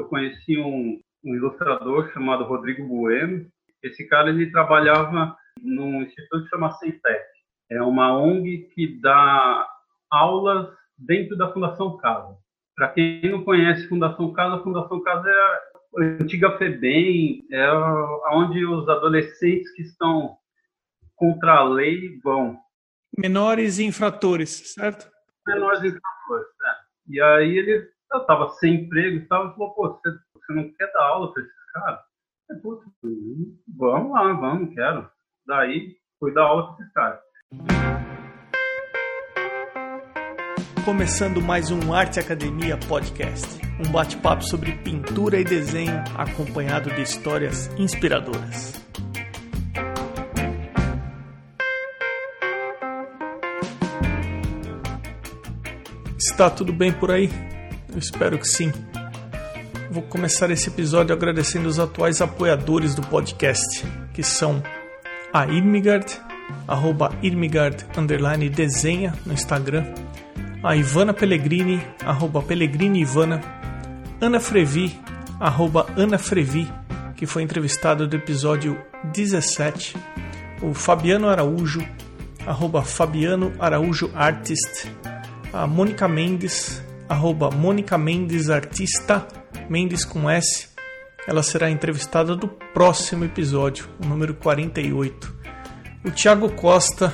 eu conheci um, um ilustrador chamado Rodrigo Bueno. Esse cara ele trabalhava num instituto chamado Centec. É uma ONG que dá aulas dentro da Fundação Casa. Para quem não conhece Fundação Casa, a Fundação Casa é a antiga FEBEM, é onde os adolescentes que estão contra a lei vão. Menores infratores, certo? Menores infratores, é. E aí ele eu estava sem emprego e tal, e falou, pô, você, você não quer dar aula para esses caras? Eu, Putz, vamos lá, vamos, quero. Daí fui dar aula para esses caras. Começando mais um Arte Academia Podcast. Um bate-papo sobre pintura e desenho acompanhado de histórias inspiradoras. Está tudo bem por aí? Eu espero que sim. Vou começar esse episódio agradecendo os atuais apoiadores do podcast, que são a Irmigard, arroba Irmigard, underline desenha no Instagram, a Ivana Pellegrini, arroba Pellegrini Ivana, Ana Frevi, arroba Ana Frevi, que foi entrevistada do episódio 17, o Fabiano Araújo, arroba Fabiano Araújo Artist, a Mônica Mendes, arroba Mônica Mendes Artista, Mendes com S. Ela será entrevistada do próximo episódio, o número 48. O Thiago Costa,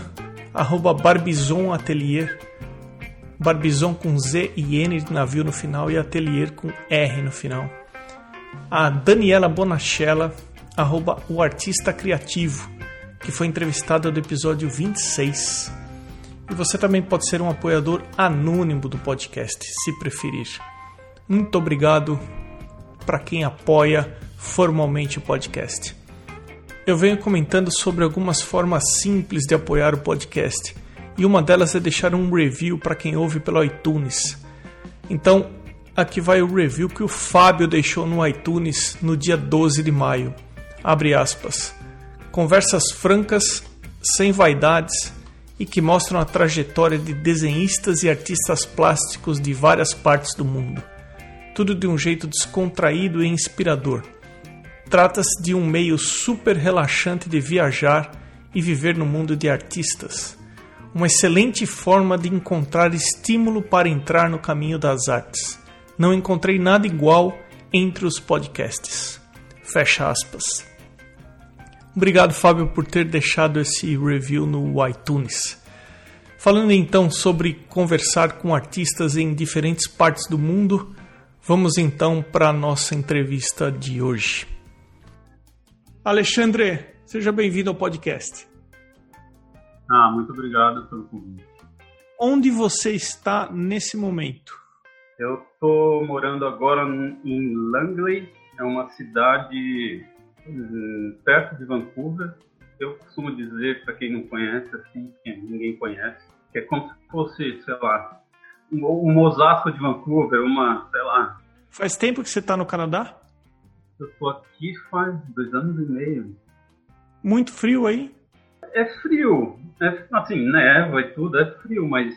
arroba Barbizon Atelier, Barbizon com Z e N de navio no final e Atelier com R no final. A Daniela Bonachella, arroba o Artista Criativo, que foi entrevistada do episódio 26. E você também pode ser um apoiador anônimo do podcast, se preferir. Muito obrigado para quem apoia formalmente o podcast. Eu venho comentando sobre algumas formas simples de apoiar o podcast, e uma delas é deixar um review para quem ouve pelo iTunes. Então, aqui vai o review que o Fábio deixou no iTunes no dia 12 de maio. Abre aspas. Conversas francas, sem vaidades e que mostram a trajetória de desenhistas e artistas plásticos de várias partes do mundo. Tudo de um jeito descontraído e inspirador. Trata-se de um meio super relaxante de viajar e viver no mundo de artistas. Uma excelente forma de encontrar estímulo para entrar no caminho das artes. Não encontrei nada igual entre os podcasts. Fecha aspas. Obrigado, Fábio, por ter deixado esse review no iTunes. Falando então sobre conversar com artistas em diferentes partes do mundo, vamos então para a nossa entrevista de hoje. Alexandre, seja bem-vindo ao podcast. Ah, muito obrigado pelo convite. Onde você está nesse momento? Eu estou morando agora em Langley, é uma cidade perto de Vancouver. Eu costumo dizer, para quem não conhece, assim, que ninguém conhece, que é como se fosse, sei lá, um, um Osasco de Vancouver, uma, sei lá. Faz tempo que você está no Canadá? Eu estou aqui faz dois anos e meio. Muito frio aí? É frio. É, assim, neva e tudo, é frio, mas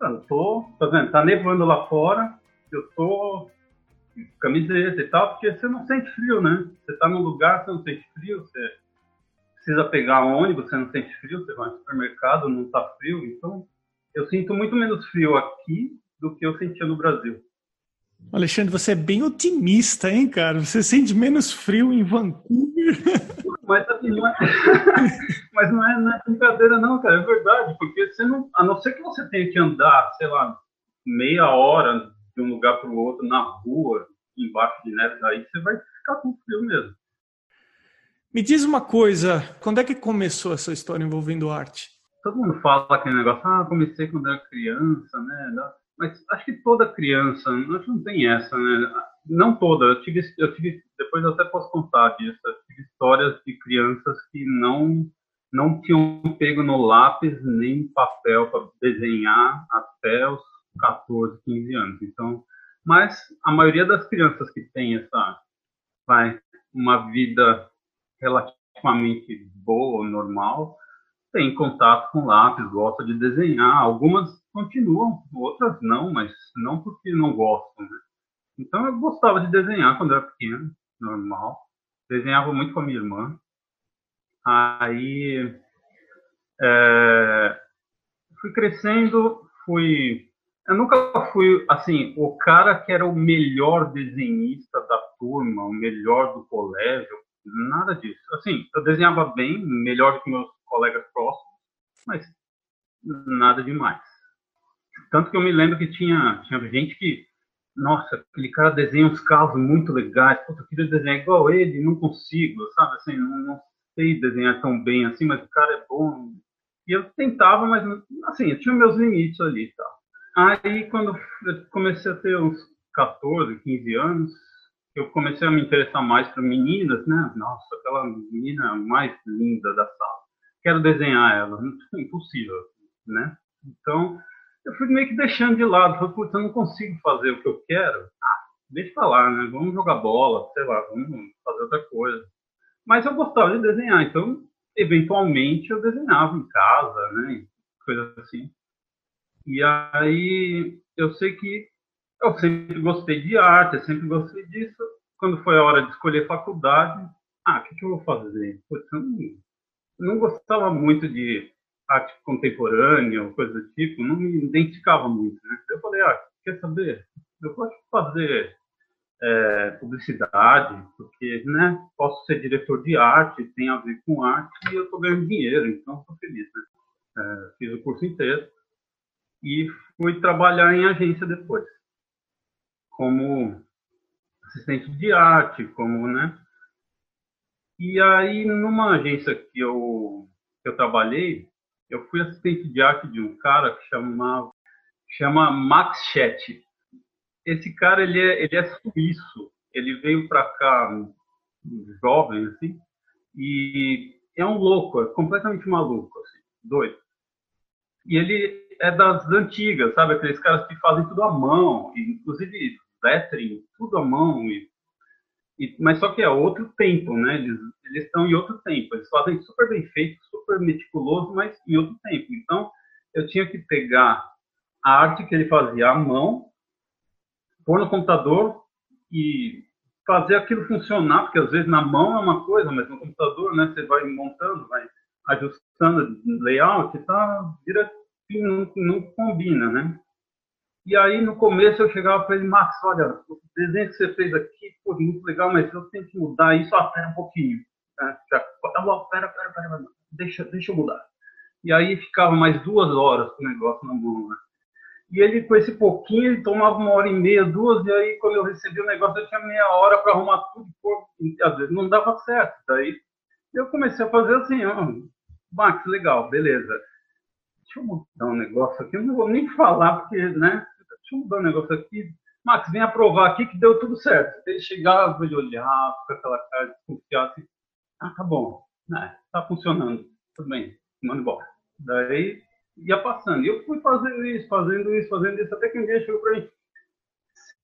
eu tô, tá vendo? Tá nevando lá fora, eu tô camiseta e tal, porque você não sente frio, né? Você está num lugar, você não sente frio, você precisa pegar ônibus, você não sente frio, você vai no supermercado, não está frio. Então, eu sinto muito menos frio aqui do que eu sentia no Brasil. Alexandre, você é bem otimista, hein, cara? Você sente menos frio em Vancouver. Mas, assim, não é... Mas não, é, não é brincadeira, não, cara. É verdade, porque você não... a não ser que você tenha que andar, sei lá, meia hora de um lugar para o outro na rua, embaixo de neve, aí você vai ficar com frio mesmo. Me diz uma coisa, quando é que começou essa história envolvendo arte? Todo mundo fala aquele negócio, ah, comecei quando era criança, né? Mas acho que toda criança, acho que não tem essa, né? Não toda, eu tive, eu tive, depois eu até posso contar disso, eu tive histórias de crianças que não não tinham pego no lápis nem papel para desenhar até os 14, 15 anos. Então, mas a maioria das crianças que tem essa, vai, uma vida relativamente boa, normal, tem contato com lápis, gosta de desenhar. Algumas continuam, outras não, mas não porque não gostam, né? Então eu gostava de desenhar quando era pequeno, normal. Desenhava muito com a minha irmã. Aí é, fui crescendo, fui. Eu nunca fui assim o cara que era o melhor desenhista da turma, o melhor do colégio, nada disso. Assim, eu desenhava bem, melhor que meus colegas próximos, mas nada demais. Tanto que eu me lembro que tinha, tinha gente que, nossa, aquele cara desenha uns carros muito legais, puta, eu queria desenhar igual ele, não consigo, sabe? Assim, não, não sei desenhar tão bem assim, mas o cara é bom. E eu tentava, mas assim, eu tinha meus limites ali e tal. Aí, quando eu comecei a ter uns 14, 15 anos, eu comecei a me interessar mais por meninas, né? Nossa, aquela menina mais linda da sala. Quero desenhar ela. Impossível, né? Então, eu fui meio que deixando de lado. Falei, putz, eu não consigo fazer o que eu quero. Ah, deixa pra lá, né? Vamos jogar bola, sei lá, vamos fazer outra coisa. Mas eu gostava de desenhar, então, eventualmente, eu desenhava em casa, né? Coisa assim. E aí, eu sei que eu sempre gostei de arte, eu sempre gostei disso. Quando foi a hora de escolher faculdade, ah, o que, que eu vou fazer? Putz, eu não, não gostava muito de arte contemporânea ou coisa do tipo, não me identificava muito. Né? Eu falei, ah, quer saber? Eu posso fazer é, publicidade, porque né, posso ser diretor de arte, tem a ver com arte e eu estou ganhando dinheiro, então estou feliz. Né? É, fiz o curso inteiro e fui trabalhar em agência depois, como assistente de arte, como, né? E aí, numa agência que eu, que eu trabalhei, eu fui assistente de arte de um cara que chama, chama Max Chet. Esse cara, ele é, ele é suíço. Ele veio para cá jovem, assim, e é um louco, é completamente maluco, assim, doido. E ele é das antigas, sabe? Aqueles caras que fazem tudo à mão, inclusive lettering, tudo à mão. E, e, mas só que é outro tempo, né? Eles, eles estão em outro tempo. Eles fazem super bem feito, super meticuloso, mas em outro tempo. Então, eu tinha que pegar a arte que ele fazia à mão, pôr no computador e fazer aquilo funcionar, porque às vezes na mão é uma coisa, mas no computador, né, você vai montando, vai ajustando layout, tá, vira, não, não combina, né? E aí, no começo, eu chegava para ele, Max, olha, o desenho que você fez aqui, pô, muito legal, mas eu tenho que mudar isso, até um pouquinho. Né? Já, tá pera, pera, pera, deixa, deixa eu mudar. E aí ficava mais duas horas com o negócio na mão, né? E ele, com esse pouquinho, ele tomava uma hora e meia, duas, e aí, quando eu recebi o negócio, eu tinha meia hora para arrumar tudo, e às vezes não dava certo. Daí eu comecei a fazer assim, ó, Max, legal, beleza. Deixa eu mudar um negócio aqui, eu não vou nem falar, porque, né? deixa eu mudar um negócio aqui. Max, vem aprovar aqui que deu tudo certo. Ele chegava, ele olhava com aquela cara desconfiada assim, ah, tá bom, né, tá funcionando, tudo bem, manda embora. Daí ia passando. E eu fui fazendo isso, fazendo isso, fazendo isso, até que um dia chegou para mim,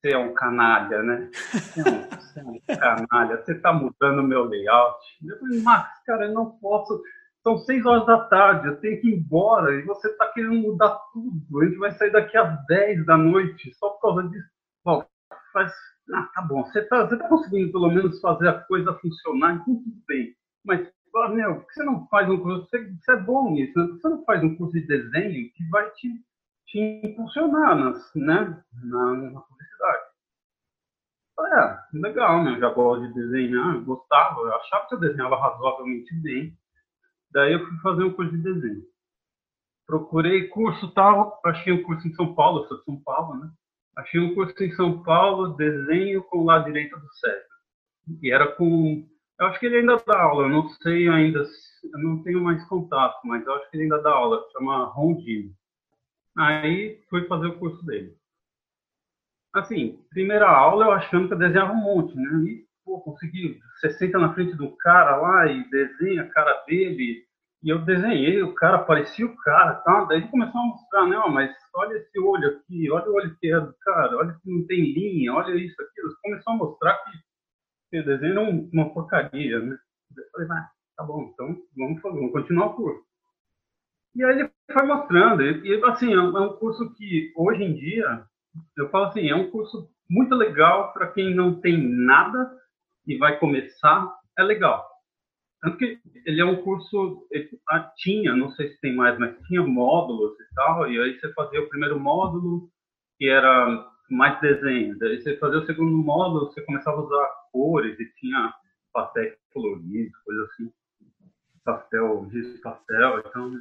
você é um canalha, né? É você é um canalha, você tá mudando o meu layout. Eu falei, Max, cara, eu não posso são seis horas da tarde, eu tenho que ir embora e você está querendo mudar tudo. A gente vai sair daqui às 10 da noite só por causa disso. Bom, faz... ah, tá bom, você está tá conseguindo pelo menos fazer a coisa funcionar, então tudo bem. Mas, meu, por que você não faz um curso? Você, você é bom nisso, né? você não faz um curso de desenho que vai te, te impulsionar nas, né, na, na publicidade? É, legal, né? Eu já gosto de desenhar, eu gostava, eu achava que eu desenhava razoavelmente bem Daí eu fui fazer um curso de desenho. Procurei curso tal, achei um curso em São Paulo, eu sou de São Paulo, né? Achei um curso em São Paulo, desenho com o lado direito do cérebro. E era com. Eu acho que ele ainda dá aula, eu não sei ainda, eu não tenho mais contato, mas eu acho que ele ainda dá aula, chama Rondino. Aí fui fazer o curso dele. Assim, primeira aula eu achando que eu desenhava um monte, né? E pô, consegui, você senta na frente do cara lá e desenha a cara dele, e eu desenhei, o cara parecia o cara, tá? Daí ele começou a mostrar, não, mas olha esse olho aqui, olha o olho esquerdo do cara, olha que não tem linha, olha isso aqui. Ele começou a mostrar que o desenho é uma porcaria, né? Eu falei, ah, tá bom, então vamos, vamos continuar o curso. E aí ele foi mostrando, e, e assim, é é um curso que hoje em dia, eu falo assim, é um curso muito legal para quem não tem nada e vai começar, é legal. Tanto que ele é um curso, ele, ah, tinha, não sei se tem mais, mas tinha módulos e tal, e aí você fazia o primeiro módulo, que era mais desenho. Daí você fazia o segundo módulo, você começava a usar cores e tinha pastéis coloridos, coisa assim. Pastel, giz pastel, então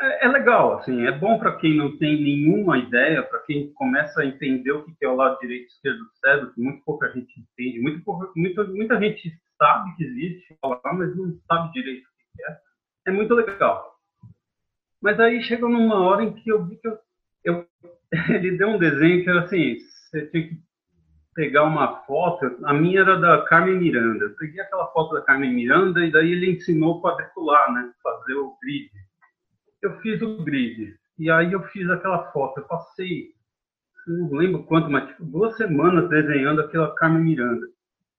é, é, legal, assim, é bom para quem não tem nenhuma ideia, para quem começa a entender o que é o lado direito e esquerdo do cérebro, que muito pouca gente entende, muito pouca, muita, muita gente sabe que existe, mas não sabe direito o que é. É muito legal. Mas aí chegou numa hora em que eu vi que eu, eu ele deu um desenho que era assim, você tinha que pegar uma foto, a minha era da Carmen Miranda. Eu peguei aquela foto da Carmen Miranda e daí ele ensinou quadricular, né? Fazer o grid. Eu fiz o grid. E aí eu fiz aquela foto. Eu passei, não lembro quanto, mas tipo, duas semanas desenhando aquela Carmen Miranda.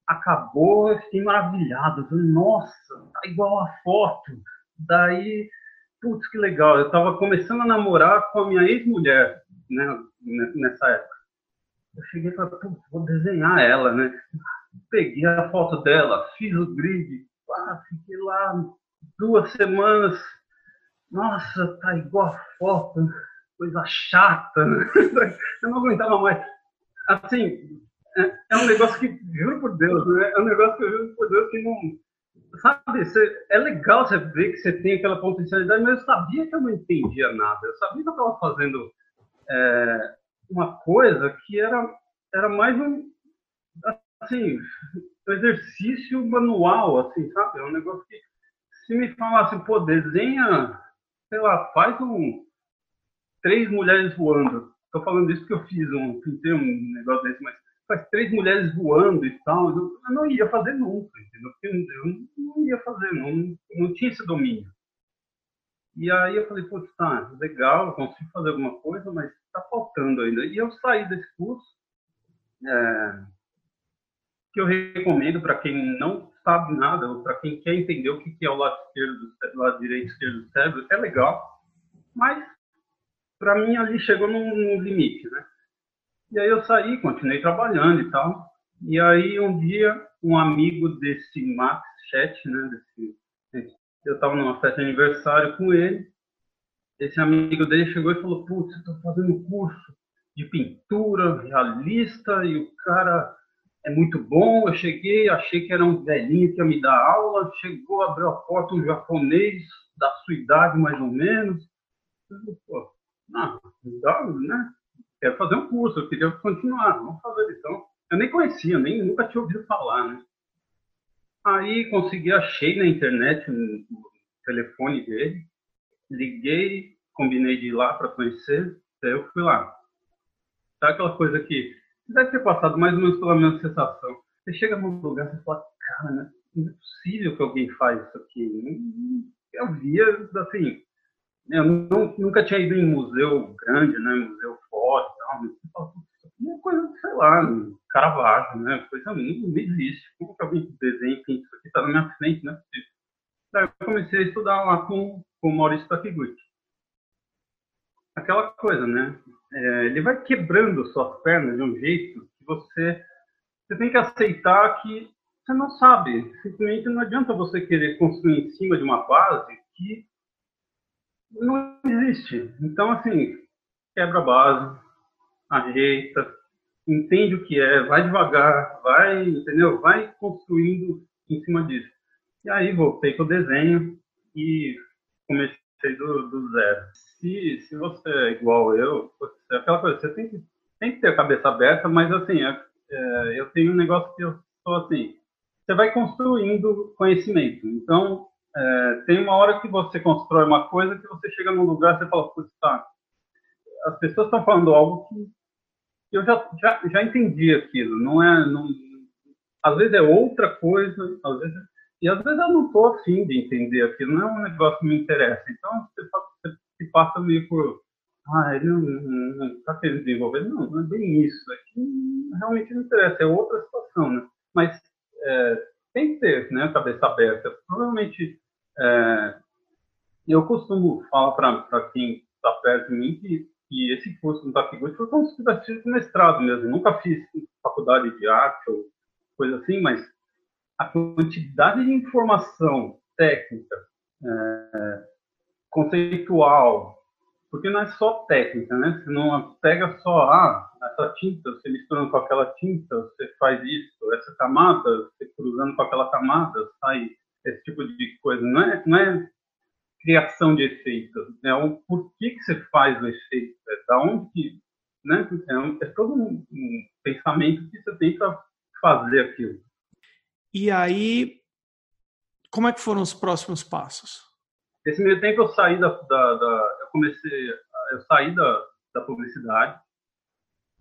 Acabou, eu fiquei maravilhado. Nossa, tá igual a foto. Daí, putz, que legal. Eu tava começando a namorar com a minha ex-mulher né, nessa época. Eu cheguei e falei, vou desenhar ela, né? Peguei a foto dela, fiz o grid, ah, fiquei lá duas semanas. Nossa, tá igual a foto, coisa chata. Né? Eu não aguentava mais. Assim, é, é, um negócio que, juro por Deus, né? é um negócio que eu juro por Deus que não. Sabe, você, é legal você ver que você tem aquela potencialidade, mas eu sabia que eu não entendia nada. Eu sabia que eu estava fazendo é, uma coisa que era, era mais um, assim, um exercício manual, assim, sabe? É um negócio que, se me falasse, pô, desenha, sei lá, faz um, três mulheres voando. Estou falando isso porque eu fiz um, pintei um negócio desse, mas faz três mulheres voando e tal, eu, não ia fazer nunca, entendeu? Porque eu não ia fazer, não, não tinha esse domínio. E aí eu falei, putz, tá, legal, consigo fazer alguma coisa, mas está faltando ainda. E eu saí desse curso, é, que eu recomendo para quem não sabe nada, para quem quer entender o que é o lado esquerdo, do lado direito esquerdo do cérebro, é legal, mas para mim ali chegou num, num, limite, né? E aí eu saí, continuei trabalhando e tal. E aí um dia um amigo desse Max Chat, né, desse eu estava numa festa de aniversário com ele. Esse amigo dele chegou e falou: Putz, estou fazendo um curso de pintura realista e o cara é muito bom. Eu cheguei, achei que era um velhinho que ia me dar aula. Chegou, abriu a porta um japonês da sua idade, mais ou menos. Eu Pô, não, legal, né? Quero fazer um curso, eu queria continuar, vamos fazer então. Eu nem conhecia, nem nunca tinha ouvido falar, né? Aí consegui, achei na internet o telefone dele, liguei, combinei de ir lá para conhecer, daí eu fui lá. Sabe aquela coisa que deve ter passado mais ou menos pela mesma sensação. Você chega num lugar e fala, cara, não é possível que alguém faz isso aqui. Eu via, assim, eu não, nunca tinha ido em museu grande, né, museu forte, tal, mas você fala, uma coisa, sei lá, Caravaggio, né? Coisa não, não existe. Como que alguém desenha que isso aqui está na minha frente, né? Daí eu comecei a estudar lá com, com o Maurício Takiguchi. Aquela coisa, né? É, ele vai quebrando suas pernas de um jeito que você, você tem que aceitar que você não sabe. Simplesmente não adianta você querer construir em cima de uma base que não existe. Então, assim, quebra a base, ajeita, entende o que é, vai devagar, vai, entendeu? Vai construindo em cima disso. E aí voltei para o desenho e comecei do, do zero. Se, se você é igual eu, aquela coisa, você tem que, tem que ter a cabeça aberta, mas assim, é, é, eu tenho um negócio que eu sou assim, você vai construindo conhecimento. Então, é, tem uma hora que você constrói uma coisa que você chega num lugar e você fala, putz, tá, as pessoas estão falando algo que eu já, já, já entendi aquilo. Não é, não, às vezes é outra coisa, às vezes, e às vezes eu não estou afim de entender aquilo, não é um negócio que me interessa. Então você, você, você passa meio por, ah, ele não está querendo desenvolver. Não, não é bem isso. Aqui realmente não interessa, é outra situação, né? Mas é, tem que ter, né, cabeça aberta. Provavelmente, é, eu costumo falar para quem está perto de mim que, que esse curso no Takiguchi foi como se tivesse feito mestrado mesmo. Nunca fiz faculdade de arte ou coisa assim, mas a quantidade de informação técnica, é, conceitual, porque não é só técnica, né? Você não pega só, ah, essa tinta, você misturando com aquela tinta, você faz isso, essa camada, você cruzando com aquela camada, sai esse tipo de coisa. Não é, não é criação de efeitos, é o porquê que você faz o efeito, é da onde que, né? É, é todo um pensamento que você tem para fazer aquilo. E aí, como é que foram os próximos passos? Nesse meio tempo eu saí da, da, da eu comecei, eu saí da, da publicidade,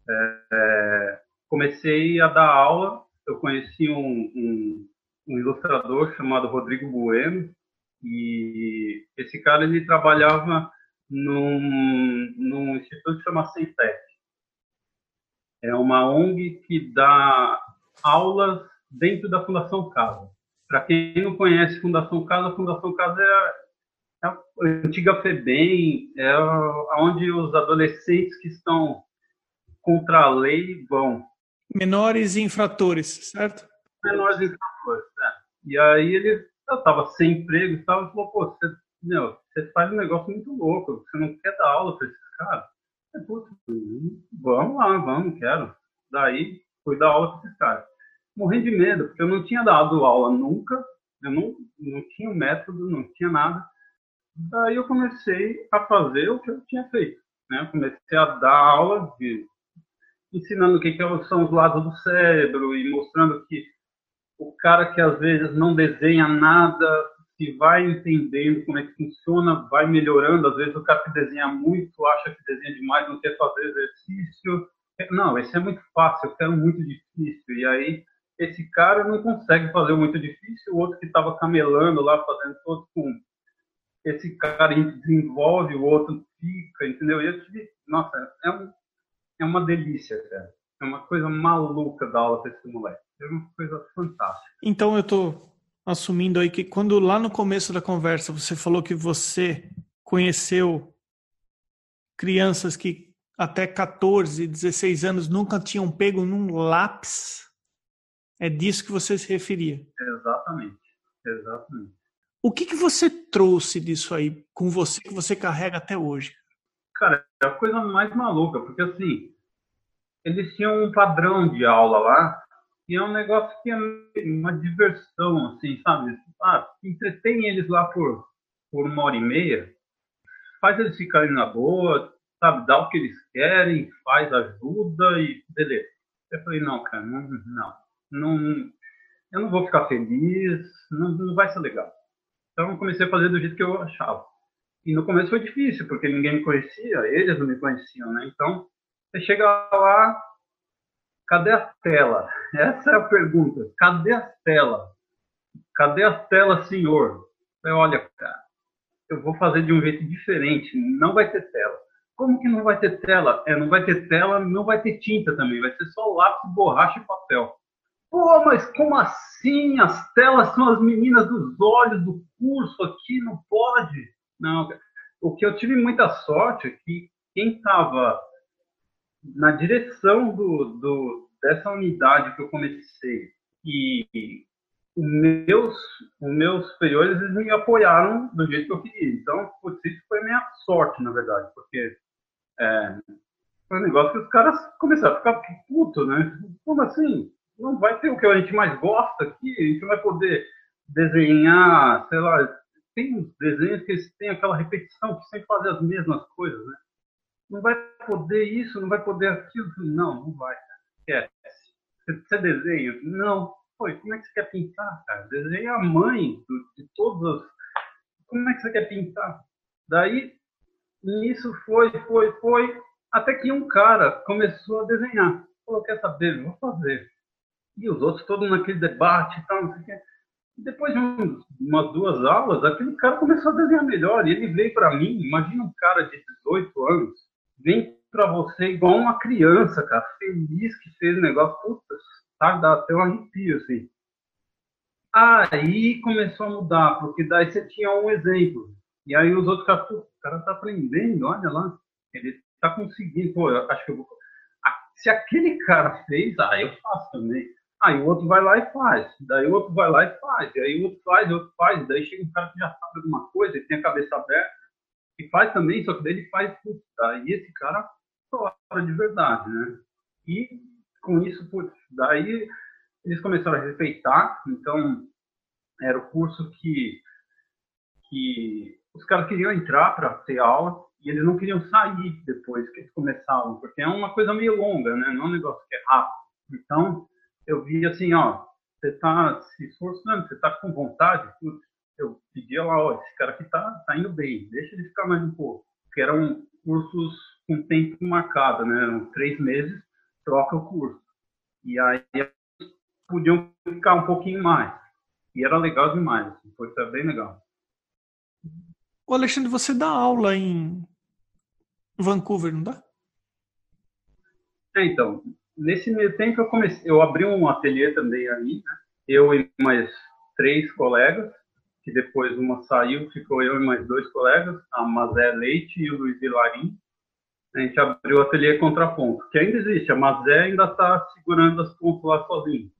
é, é, comecei a dar aula. Eu conheci um, um, um, ilustrador chamado Rodrigo Bueno e esse cara ele trabalhava num, num instituto chamado Centec. É uma ONG que dá aulas dentro da Fundação Casa. Para quem não conhece Fundação Casa, a Fundação Casa é a, é a antiga FEBEM, é onde os adolescentes que estão contra a lei vão. Menores infratores, certo? Menores infratores, é. E aí ele, estava sem emprego e tal, e falou, pô, você, meu, você faz um negócio muito louco, você não quer dar aula para esses caras? Putz, vamos lá, vamos, quero. Daí fui dar aula para esses caras morrendo de medo, porque eu não tinha dado aula nunca, eu não, não tinha método, não tinha nada. Daí eu comecei a fazer o que eu tinha feito. Né? Eu comecei a dar aula de, ensinando o que, que são os lados do cérebro e mostrando que o cara que às vezes não desenha nada, se vai entendendo como é que funciona, vai melhorando. Às vezes o cara que desenha muito acha que desenha demais, não quer fazer exercício. Não, esse é muito fácil, eu quero muito difícil. E aí esse cara não consegue fazer o muito difícil, o outro que estava camelando lá, fazendo todo com. Esse cara desenvolve, o outro fica, entendeu? E eu tive. Nossa, é, um, é uma delícia, cara. É uma coisa maluca da aula para esse moleque. É uma coisa fantástica. Então eu estou assumindo aí que quando lá no começo da conversa você falou que você conheceu crianças que até 14, 16 anos nunca tinham pego num lápis é disso que você se referia. Exatamente, exatamente. O que, que você trouxe disso aí com você que você carrega até hoje? Cara, é a coisa mais maluca, porque assim, eles tinham um padrão de aula lá, e é um negócio que é uma diversão, assim, sabe? Ah, entretém eles lá por, por uma hora e meia, faz eles ficarem na boa, sabe? Dá o que eles querem, faz ajuda e beleza. Eu falei, não, cara, não, não não, eu não vou ficar feliz, não, não vai ser legal. Então eu comecei a fazer do jeito que eu achava. E no começo foi difícil, porque ninguém me conhecia, eles não me conheciam, né? Então, você chega lá, cadê a tela? Essa é a pergunta. Cadê a tela? Cadê a tela, senhor? Eu, olha, cara, eu vou fazer de um jeito diferente, não vai ter tela. Como que não vai ter tela? É, não vai ter tela, não vai ter tinta também, vai ser só lápis, borracha e papel. Pô, mas como assim? As telas são as meninas dos olhos do curso aqui, não pode. Não, o que eu tive muita sorte é que quem estava na direção do, do, dessa unidade que eu comecei e os meus, os meus superiores eles me apoiaram do jeito que eu queria. Então, putz, isso foi minha sorte, na verdade, porque é, foi um negócio que os caras começaram a ficar puto, né? Como assim? Não vai ter o que a gente mais gosta aqui, a gente vai poder desenhar, sei lá, tem uns desenhos que têm aquela repetição, que sempre fazem as mesmas coisas, né? Não vai poder isso, não vai poder aquilo. Não, não vai, Esquece. Você desenha? Não. Pô, como é que você quer pintar, cara? Desenha a mãe de todos os... Como é que você quer pintar? Daí, nisso foi, foi, foi, até que um cara começou a desenhar. Falou, quer saber? Vou fazer e os outros todos naquele debate e tal, não sei o. Depois de um, umas duas aulas, aquele cara começou a desenhar melhor. E ele veio para mim, imagina um cara de 18 anos, vem para você igual uma criança, cara, feliz que fez o negócio. Puta, sabe, dá até um arrepio, assim. Aí começou a mudar, porque daí você tinha um exemplo. E aí os outros caras, o cara tá aprendendo, olha lá. Ele tá conseguindo, pô, acho que eu vou... Se aquele cara fez, ah, eu faço também. Aí o outro vai lá e faz. Daí o outro vai lá e faz. E aí o outro faz, o outro faz. Daí chega um cara que já sabe alguma coisa, ele tem a cabeça aberta e faz também, só que daí ele faz tudo. Tá? E esse cara fora de verdade, né? E com isso, putz, daí eles começaram a respeitar. Então, era o curso que, que os caras queriam entrar para ter aula e eles não queriam sair depois que eles começavam, porque é uma coisa meio longa, né? Não é um negócio que é rápido. Então, eu vi assim, ó, você está se esforçando, você está com vontade, eu pedia lá, ó, esse cara aqui tá, tá indo bem, deixa ele ficar mais um pouco. Porque eram cursos com tempo marcado, né? Eram três meses, troca o curso. E aí podiam ficar um pouquinho mais. E era legal demais, assim, foi bem legal. O Alexandre, você dá aula em Vancouver, não dá? É, então, nesse meio tempo eu comecei, eu abri um ateliê também aí, né? Eu e mais três colegas, que depois uma saiu, ficou eu e mais dois colegas, a Mazé Leite e o Luiz Vilarim. A gente abriu o ateliê Contraponto, que ainda existe, a Mazé ainda está segurando as pontas lá sozinho.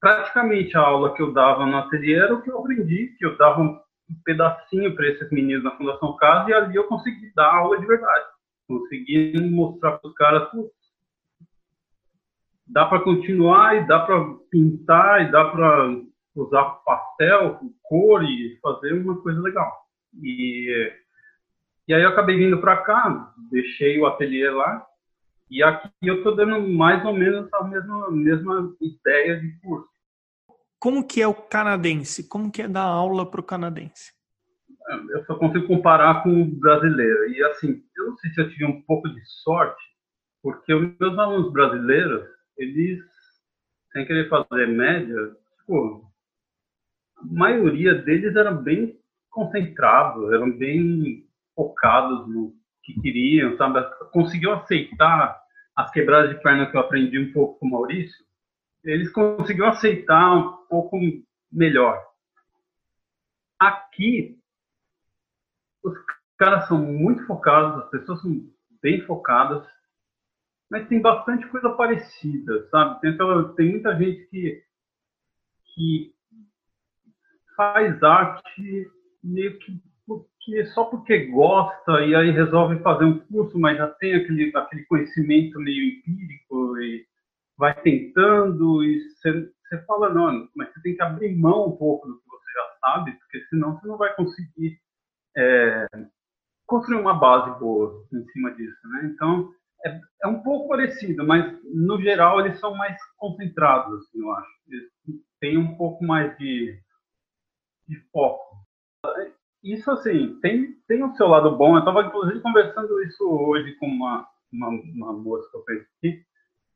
Praticamente a aula que eu dava no ateliê era o que eu aprendi, que eu dava um pedacinho para esses meninos na Fundação Casa e ali eu consegui dar aula de verdade. Consegui mostrar para os caras, dá para continuar e dá para pintar e dá para usar pastel, cor e fazer uma coisa legal. E, e aí eu acabei vindo para cá, deixei o ateliê lá e aqui eu estou dando mais ou menos a mesma, mesma ideia de curso. Como que é o canadense? Como que é dar aula para o canadense? Eu só consigo comparar com o brasileiro. E assim, eu não sei se eu tive um pouco de sorte, porque os meus alunos brasileiros, eles, sem querer fazer média, tipo, a maioria deles eram bem concentrados, eram bem focados no que queriam, sabe? Conseguiu aceitar as quebradas de perna que eu aprendi um pouco com o Maurício, eles conseguiram aceitar um pouco melhor. Aqui, os caras são muito focados, as pessoas são bem focadas, mas tem bastante coisa parecida, sabe? Tem, tem muita gente que, que faz arte meio que porque, só porque gosta e aí resolve fazer um curso, mas já tem aquele, aquele conhecimento meio empírico e vai tentando e você fala, não, mas você tem que abrir mão um pouco do que você já sabe, porque senão você não vai conseguir é, construir uma base boa em cima disso, né? Então, é, é, um pouco parecido, mas no geral eles são mais concentrados, assim, eu acho. Eles têm um pouco mais de de foco. Isso, assim, tem, tem o seu lado bom. Eu estava, inclusive, conversando isso hoje com uma, uma, uma moça que eu conheci,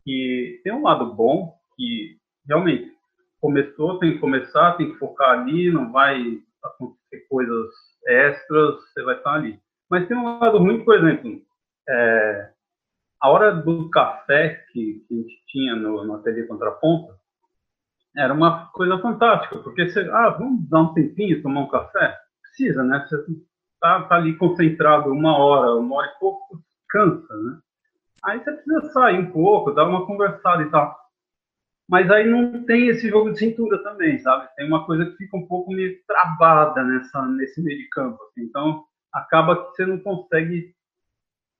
que tem um lado bom, que realmente começou, tem que começar, tem que focar ali, não vai acontecer coisas extras, você vai estar ali. Mas tem um lado ruim, por exemplo, é, a hora do café que, que a gente tinha no, no ateliê Contraponto, era uma coisa fantástica, porque você, ah, vamos dar um tempinho, tomar um café? Precisa, né? Você tá, tá ali concentrado uma hora, uma hora e pouco, cansa, né? Aí você precisa sair um pouco, dar uma conversada e tal. Mas aí não tem esse jogo de cintura também, sabe? Tem uma coisa que fica um pouco meio travada nessa, nesse meio de campo. Assim. Então, acaba que você não consegue.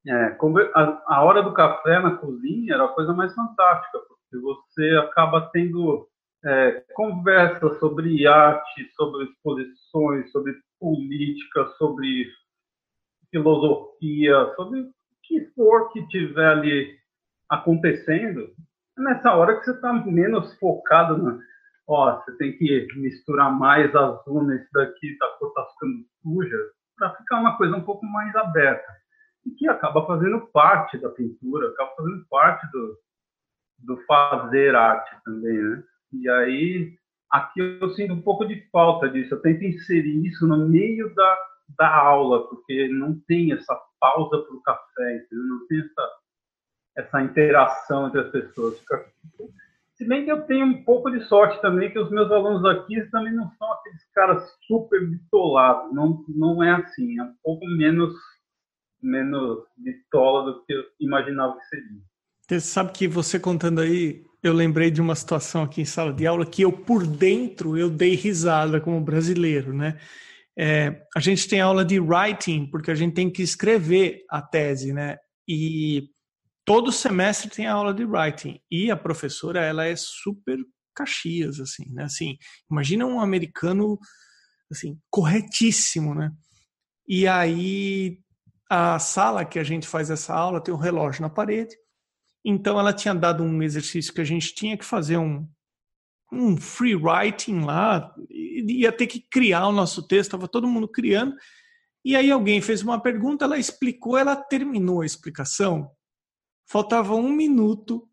É, a, a hora do café na cozinha era a coisa mais fantástica, porque você acaba tendo é, conversa sobre arte, sobre exposições, sobre política, sobre filosofia, sobre o que for que tiver ali acontecendo, é nessa hora que você está menos focado na. Ó, você tem que misturar mais azul nesse daqui, tá, tá ficando suja, para ficar uma coisa um pouco mais aberta. E que acaba fazendo parte da pintura, acaba fazendo parte do, do fazer arte também, né? E aí, aqui eu sinto um pouco de falta disso. Eu tento inserir isso no meio da, da aula, porque não tem essa pausa para o café, entendeu? não tem essa, essa interação entre as pessoas. Se bem que eu tenho um pouco de sorte também, que os meus alunos aqui também não são aqueles caras super bitolados. Não, não é assim, é um pouco menos menos bitola do que eu imaginava que seria. Você sabe que você contando aí, eu lembrei de uma situação aqui em sala de aula que eu, por dentro, eu dei risada como brasileiro, né? É, a gente tem aula de writing, porque a gente tem que escrever a tese, né? E todo semestre tem aula de writing. E a professora, ela é super caxias, assim, né? Assim, imagina um americano, assim, corretíssimo, né? E aí, a sala que a gente faz essa aula tem um relógio na parede. Então, ela tinha dado um exercício que a gente tinha que fazer um, um free writing lá, ia ter que criar o nosso texto, estava todo mundo criando. E aí alguém fez uma pergunta, ela explicou, ela terminou a explicação. Faltava um minuto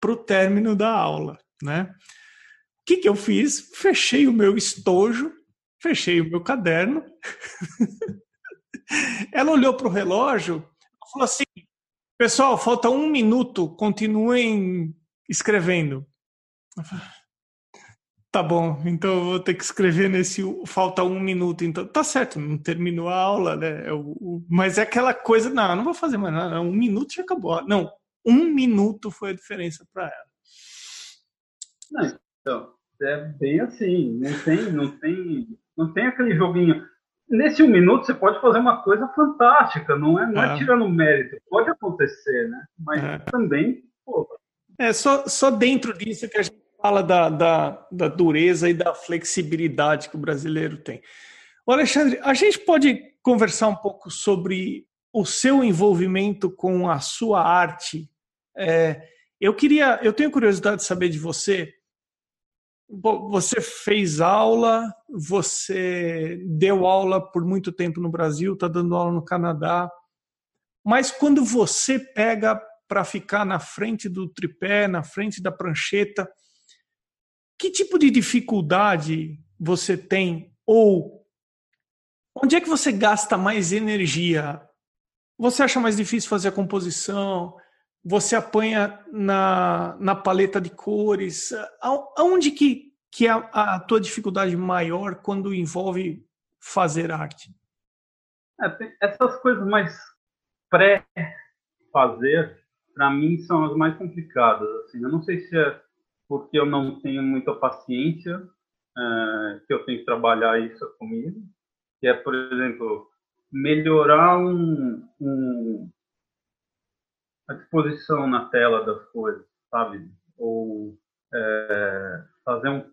para o término da aula, né? O que, que eu fiz? Fechei o meu estojo, fechei o meu caderno. ela olhou para o relógio e falou assim: Pessoal, falta um minuto, continuem escrevendo. Tá bom, então eu vou ter que escrever nesse. Falta um minuto, então. Tá certo, não terminou a aula, né? Eu, é mas é aquela coisa, não, não vou fazer mais nada, um minuto já acabou. Não, um minuto foi a diferença para ela. Não, então, é bem assim, não tem, não tem, não tem aquele joguinho. Nesse um minuto você pode fazer uma coisa fantástica, não é, não é, é tirando mérito, pode acontecer, né? Mas é. também, pô. É só, só dentro disso que a gente fala da, da, da dureza e da flexibilidade que o brasileiro tem. O Alexandre, a gente pode conversar um pouco sobre o seu envolvimento com a sua arte. É, eu queria, eu tenho curiosidade de saber de você. Você fez aula, você deu aula por muito tempo no Brasil, está dando aula no Canadá. Mas quando você pega para ficar na frente do tripé, na frente da prancheta, que tipo de dificuldade você tem? Ou onde é que você gasta mais energia? Você acha mais difícil fazer a composição? Você apanha na, na paleta de cores? Aonde que, que é a, a tua dificuldade maior quando envolve fazer arte? É, essas coisas mais pré-fazer, para mim, são as mais complicadas. Assim. Eu não sei se é porque eu não tenho muita paciência, é, que eu tenho que trabalhar isso comigo, que é, por exemplo, melhorar um, um, a disposição na tela das coisas, sabe? Ou é, fazer um,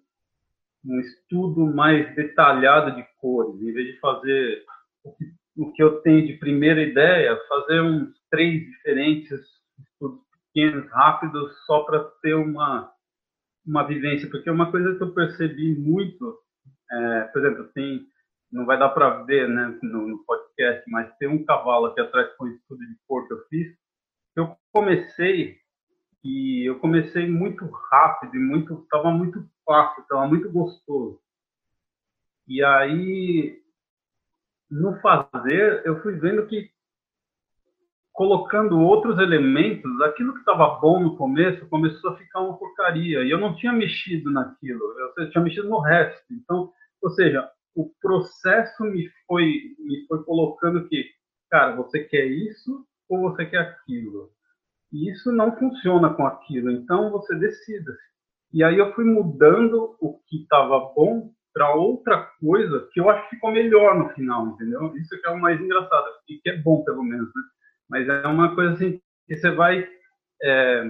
um estudo mais detalhado de cores, em vez de fazer o que, o que eu tenho de primeira ideia, fazer uns três diferentes estudos pequenos, rápidos, só para ter uma uma vivência, porque uma coisa que eu percebi muito, é, por exemplo, tem, não vai dar para ver né, no, no, podcast, mas tem um cavalo aqui atrás com um estudo de cor que eu fiz. Eu comecei e eu comecei muito rápido e muito, estava muito fácil, estava muito gostoso. E aí, no fazer, eu fui vendo que colocando outros elementos, aquilo que estava bom no começo começou a ficar uma porcaria. E eu não tinha mexido naquilo, eu tinha mexido no resto. Então, ou seja, o processo me foi, me foi colocando que, cara, você quer isso ou você quer aquilo? E isso não funciona com aquilo, então você decida. E aí eu fui mudando o que estava bom para outra coisa que eu acho que ficou melhor no final, entendeu? Isso que é o mais engraçado, e que é bom pelo menos, né? mas é uma coisa assim que você vai é,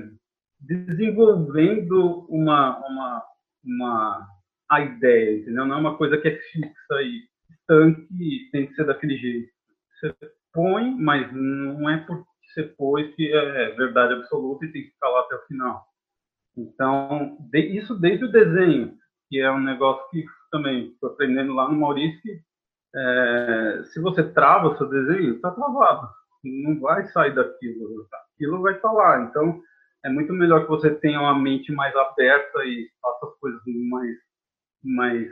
desenvolvendo uma, uma, uma a ideia, entendeu? Não é uma coisa que é fixa e estanque e tem que ser daquele jeito. Você põe, mas não é porque você pôs que é verdade absoluta e tem que ficar lá até o final. Então, de, isso desde o desenho, que é um negócio que também estou aprendendo lá no Maurício, que, é, se você trava o seu desenho, está travado não vai sair daquilo. Aquilo vai estar lá. Então, é muito melhor que você tenha uma mente mais aberta e faça as coisas mais, mais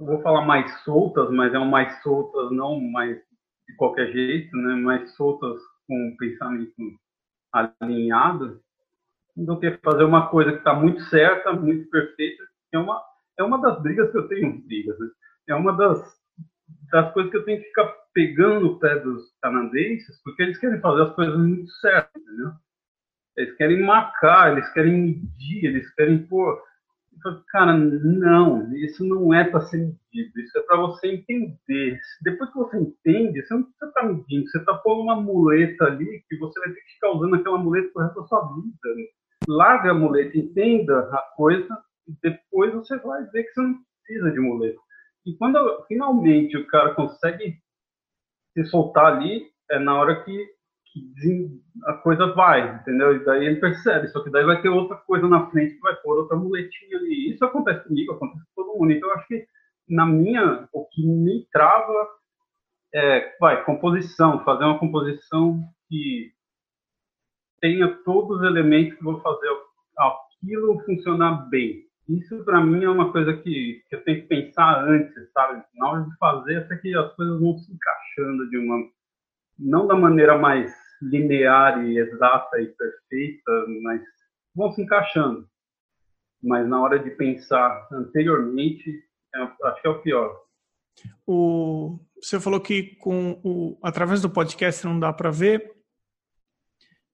eu vou falar mais soltas, mas é um mais soltas, não mais de qualquer jeito, né? Mais soltas com o pensamento alinhado, do que fazer uma coisa que está muito certa, muito perfeita. É uma, é uma das brigas que eu tenho, brigas, né? É uma das das coisas que eu tenho que ficar pegando no pé dos canadenses, porque eles querem fazer as coisas muito certas, entendeu? Eles querem marcar, eles querem medir, eles querem pôr. Cara, não, isso não é para ser medido, isso é para você entender. Depois que você entende, você não precisa estar medindo, você está pondo uma muleta ali que você vai ter que ficar usando aquela muleta por resto da sua vida. Né? Larga a muleta, entenda a coisa, e depois você vai ver que você não precisa de muleta. E quando finalmente o cara consegue se soltar ali, é na hora que, que a coisa vai, entendeu? E daí ele percebe, só que daí vai ter outra coisa na frente que vai pôr outra muletinha ali. Isso acontece comigo, acontece com todo mundo. Então eu acho que na minha, o que me trava é, vai, composição, fazer uma composição que tenha todos os elementos que vão fazer aquilo funcionar bem. Isso para mim é uma coisa que, que, eu tenho que pensar antes, sabe? Na hora de fazer, até que as coisas vão se encaixando de uma não da maneira mais linear e exata e perfeita, mas vão se encaixando. Mas na hora de pensar anteriormente, é, acho que é o pior. O, você falou que com o, através do podcast não dá para ver.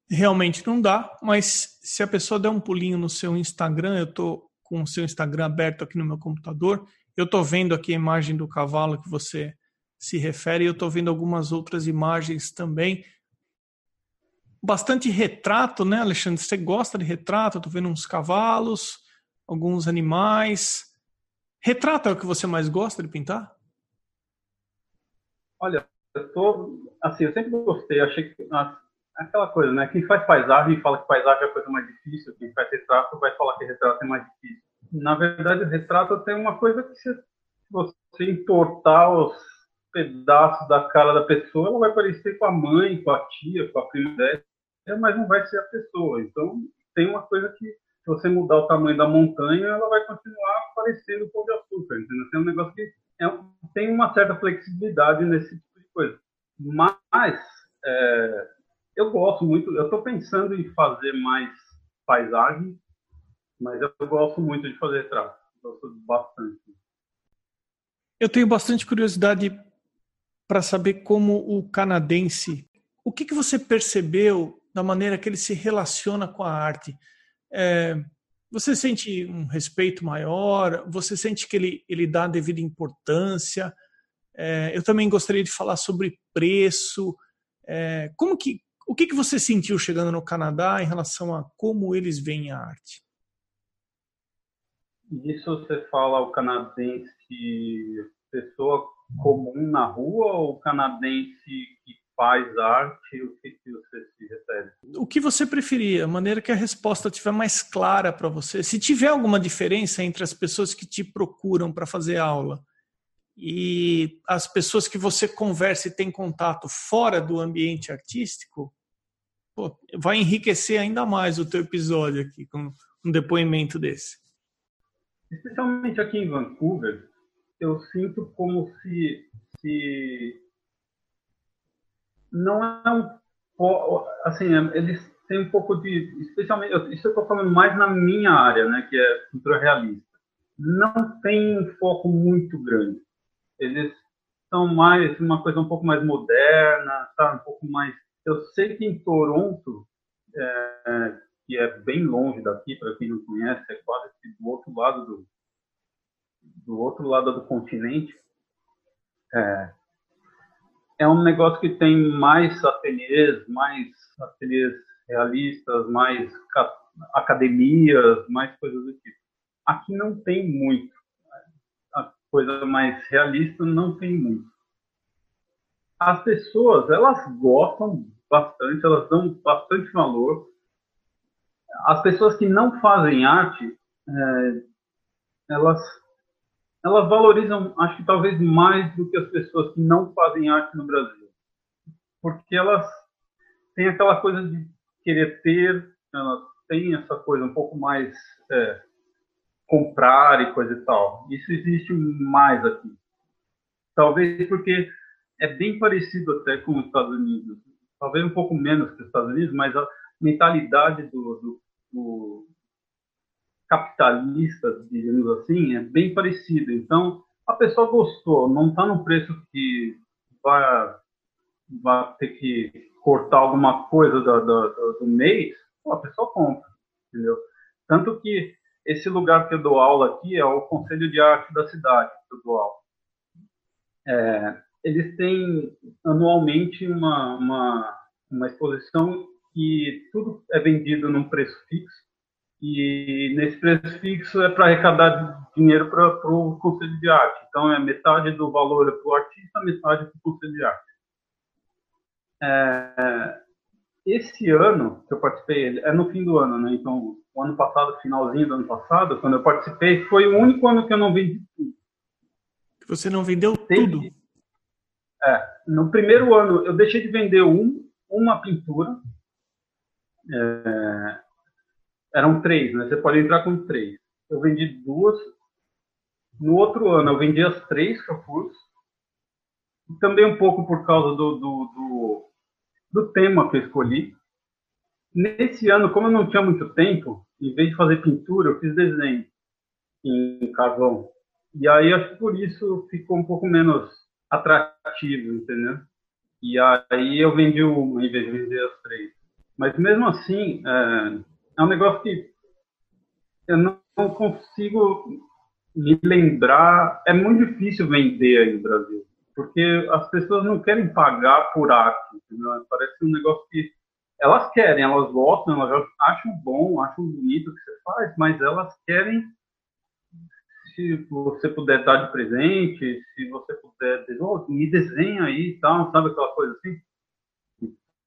Realmente não dá, mas se a pessoa der um pulinho no seu Instagram, eu estou com o seu Instagram aberto aqui no meu computador. Eu estou vendo aqui a imagem do cavalo que você se refere, eu estou vendo algumas outras imagens também. Bastante retrato, né, Alexandre? Você gosta de retrato? Estou vendo uns cavalos, alguns animais. Retrato é o que você mais gosta de pintar? Olha, eu tô assim, eu sempre gostei, achei que aquela coisa, né? Quem faz paisagem fala que paisagem é a coisa mais difícil, quem faz retrato vai falar que retrato é mais difícil. Na verdade, o retrato tem uma coisa que se você entortar os pedaços da cara da pessoa, ela vai parecer com a mãe, com a tia, com a prima mas não vai ser a pessoa. Então, tem uma coisa que, se você mudar o tamanho da montanha, ela vai continuar parecendo pão de açúcar, entendeu? Tem um negócio que é, tem uma certa flexibilidade nesse tipo de coisa. Mas, é, eu gosto muito, eu estou pensando em fazer mais paisagem, mas eu gosto muito de fazer retrato. Gosto bastante. Eu tenho bastante curiosidade para saber como o canadense. O que, que você percebeu da maneira que ele se relaciona com a arte? É, você sente um respeito maior? Você sente que ele, ele dá a devida importância? É, eu também gostaria de falar sobre preço. É, como que o que, que você sentiu chegando no Canadá em relação a como eles veem a arte? Isso você fala o canadense pessoa comum na rua ou canadense que faz arte? O que, que você se refere? O que você preferia, a maneira que a resposta estiver mais clara para você. Se tiver alguma diferença entre as pessoas que te procuram para fazer aula e as pessoas que você conversa e tem contato fora do ambiente artístico, pô, vai enriquecer ainda mais o teu episódio aqui com um depoimento desse. Especialmente aqui em Vancouver, eu sinto como se, se não é um assim eles têm um pouco de especialmente isso eu estou falando mais na minha área né que é pintura realista não tem um foco muito grande eles são mais uma coisa um pouco mais moderna, tá? Um pouco mais. Eu sei que em Toronto, é, que é bem longe daqui, para quem não conhece, é quase do outro lado do, do outro lado do continente. É, é um negócio que tem mais ateliês, mais ateliês realistas, mais academias, mais coisas do tipo. Aqui não tem muito coisa mais realista, não tem muito. As pessoas, elas gostam bastante, elas dão bastante valor. As pessoas que não fazem arte, é, elas, elas valorizam, acho que talvez mais do que as pessoas que não fazem arte no Brasil. Porque elas têm aquela coisa de querer ter, elas têm essa coisa um pouco mais é, comprar e coisa e tal. Isso existe mais aqui. Talvez porque é bem parecido até com os Estados Unidos. Talvez um pouco menos que os Estados Unidos, mas a mentalidade do, do, do capitalista, digamos assim, é bem parecida. Então, a pessoa gostou, não está no preço que vai, vai ter que cortar alguma coisa do, do, do mês, a pessoa compra, entendeu? Tanto que esse lugar que eu dou aula aqui é o Conselho de Arte da cidade que eu dou aula. É, eles têm anualmente uma, uma, uma exposição que tudo é vendido num preço fixo e nesse preço fixo é para arrecadar dinheiro para o Conselho de Arte. Então é metade do valor para o artista, metade para o Conselho de Arte. É, esse ano que eu participei, é no fim do ano, né? Então, o ano passado, finalzinho do ano passado, quando eu participei, foi o único ano que eu não vendi tudo. Você não vendeu tudo? É, no primeiro ano eu deixei de vender um, uma pintura. É, eram três, né? Você pode entrar com três. Eu vendi duas. No outro ano eu vendi as três pus. Também um pouco por causa do, do, do, do tema que eu escolhi. Nesse ano, como eu não tinha muito tempo, em vez de fazer pintura, eu fiz desenho em carvão. E aí acho que por isso ficou um pouco menos atrativo, entendeu? E aí eu vendi uma em vez de vender as três. Mas mesmo assim, é, é um negócio que eu não consigo me lembrar. É muito difícil vender aí no Brasil, porque as pessoas não querem pagar por arte? Parece um negócio que elas querem, elas gostam, elas acham bom, acham bonito o que você faz, mas elas querem se você puder dar de presente, se você puder dizer, oh, me desenha aí e tal, sabe aquela coisa assim?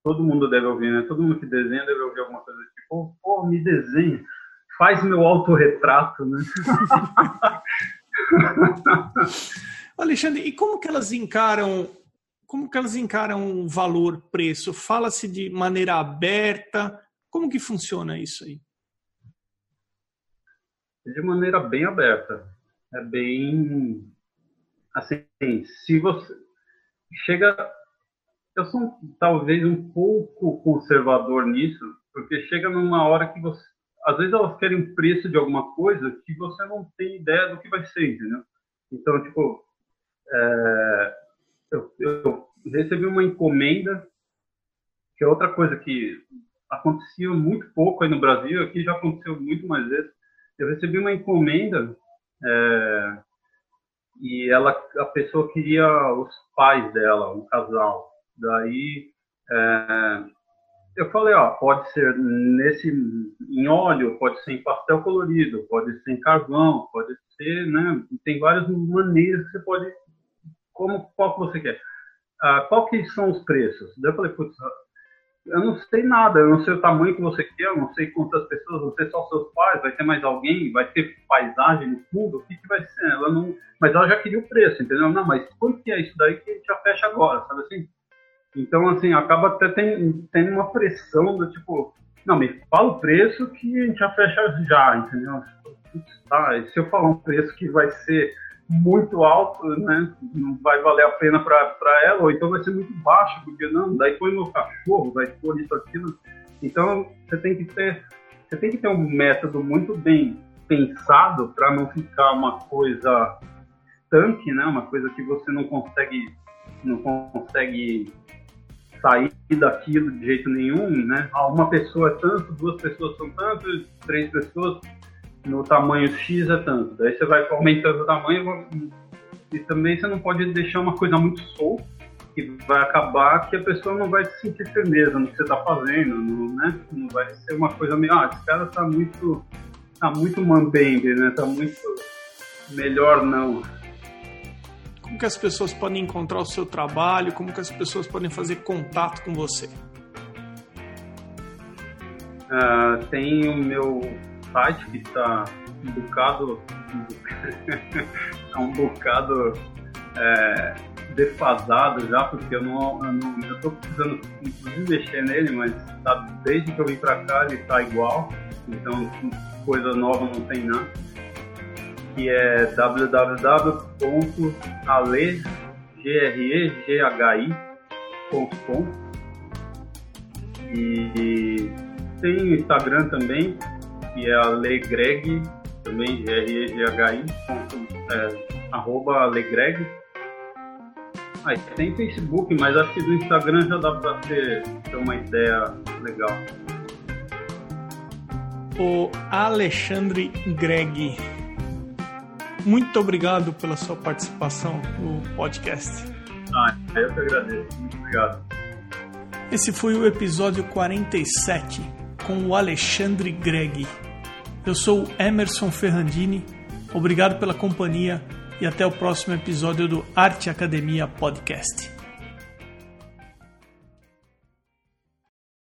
Todo mundo deve ouvir, né? Todo mundo que desenha deve ouvir alguma coisa tipo, pô, me desenha, faz meu autorretrato, né? Alexandre, e como que elas encaram como que elas encaram o valor, preço? Fala-se de maneira aberta? Como que funciona isso aí? De maneira bem aberta é bem assim, se você chega eu sou talvez um pouco conservador nisso, porque chega numa hora que você às vezes elas querem um preço de alguma coisa que você não tem ideia do que vai ser, entendeu? Então, tipo, é, eu, eu recebi uma encomenda, que é outra coisa que acontecia muito pouco aí no Brasil, aqui já aconteceu muito mais vezes. Eu recebi uma encomenda é, e ela, a pessoa queria os pais dela, um casal. Daí é, eu falei, ó, pode ser nesse em óleo, pode ser em pastel colorido, pode ser em carvão, pode ser, né? Tem várias maneiras que você pode, como qual que você quer. Ah, qual que são os preços? Daí eu falei, putz, eu não sei nada, eu não sei o tamanho que você quer, eu não sei quantas pessoas, não sei só seus pais, vai ter mais alguém, vai ter paisagem no fundo, o que, que vai ser? Ela não, mas ela já queria o preço, entendeu? Não, mas quanto que é isso daí que a gente já fecha agora, sabe assim? Então, assim, acaba até tendo, tendo uma pressão do tipo, não, me fala o preço que a gente já fecha já, entendeu? Tá, se eu falar um preço que vai ser muito alto, né? Não vai valer a pena para ela, ou então vai ser muito baixo, porque não, daí põe meu cachorro, vai pôr isso, aquilo. Então, você tem que ter, você tem que ter um método muito bem pensado para não ficar uma coisa tanque, né? Uma coisa que você não consegue, não consegue sair daquilo de jeito nenhum, né? Ah, uma pessoa é tanto, duas pessoas são tanto, três pessoas no tamanho X é tanto. Daí você vai aumentando o tamanho e também você não pode deixar uma coisa muito solta que vai acabar que a pessoa não vai se sentir firmeza no que você está fazendo, no, né? Não vai ser uma coisa meio, ah, esse cara tá muito, tá muito mambembe, né? Tá muito melhor não. Como que as pessoas podem encontrar o seu trabalho? Como que as pessoas podem fazer contato com você? Uh, tem o meu site que está um bocado, um bocado é, defasado já, porque eu não, eu não precisando inclusive mexer nele, mas tá, desde que eu vim para cá ele está igual, então coisa nova não tem nada. Que é www.aleghi.com e tem o Instagram também, que é a Lei Greg, também G-R-E-G-H-I, é, arroba Legreg. Ah, tem Facebook, mas acho que no Instagram já dá para ter, ter uma ideia legal. O Alexandre Greg, muito obrigado pela sua participação no podcast. Ah, eu que agradeço. Muito obrigado. Esse foi o episódio 47 com o Alexandre Greg. Eu sou Emerson Ferrandini. Obrigado pela companhia e até o próximo episódio do Arte Academia Podcast.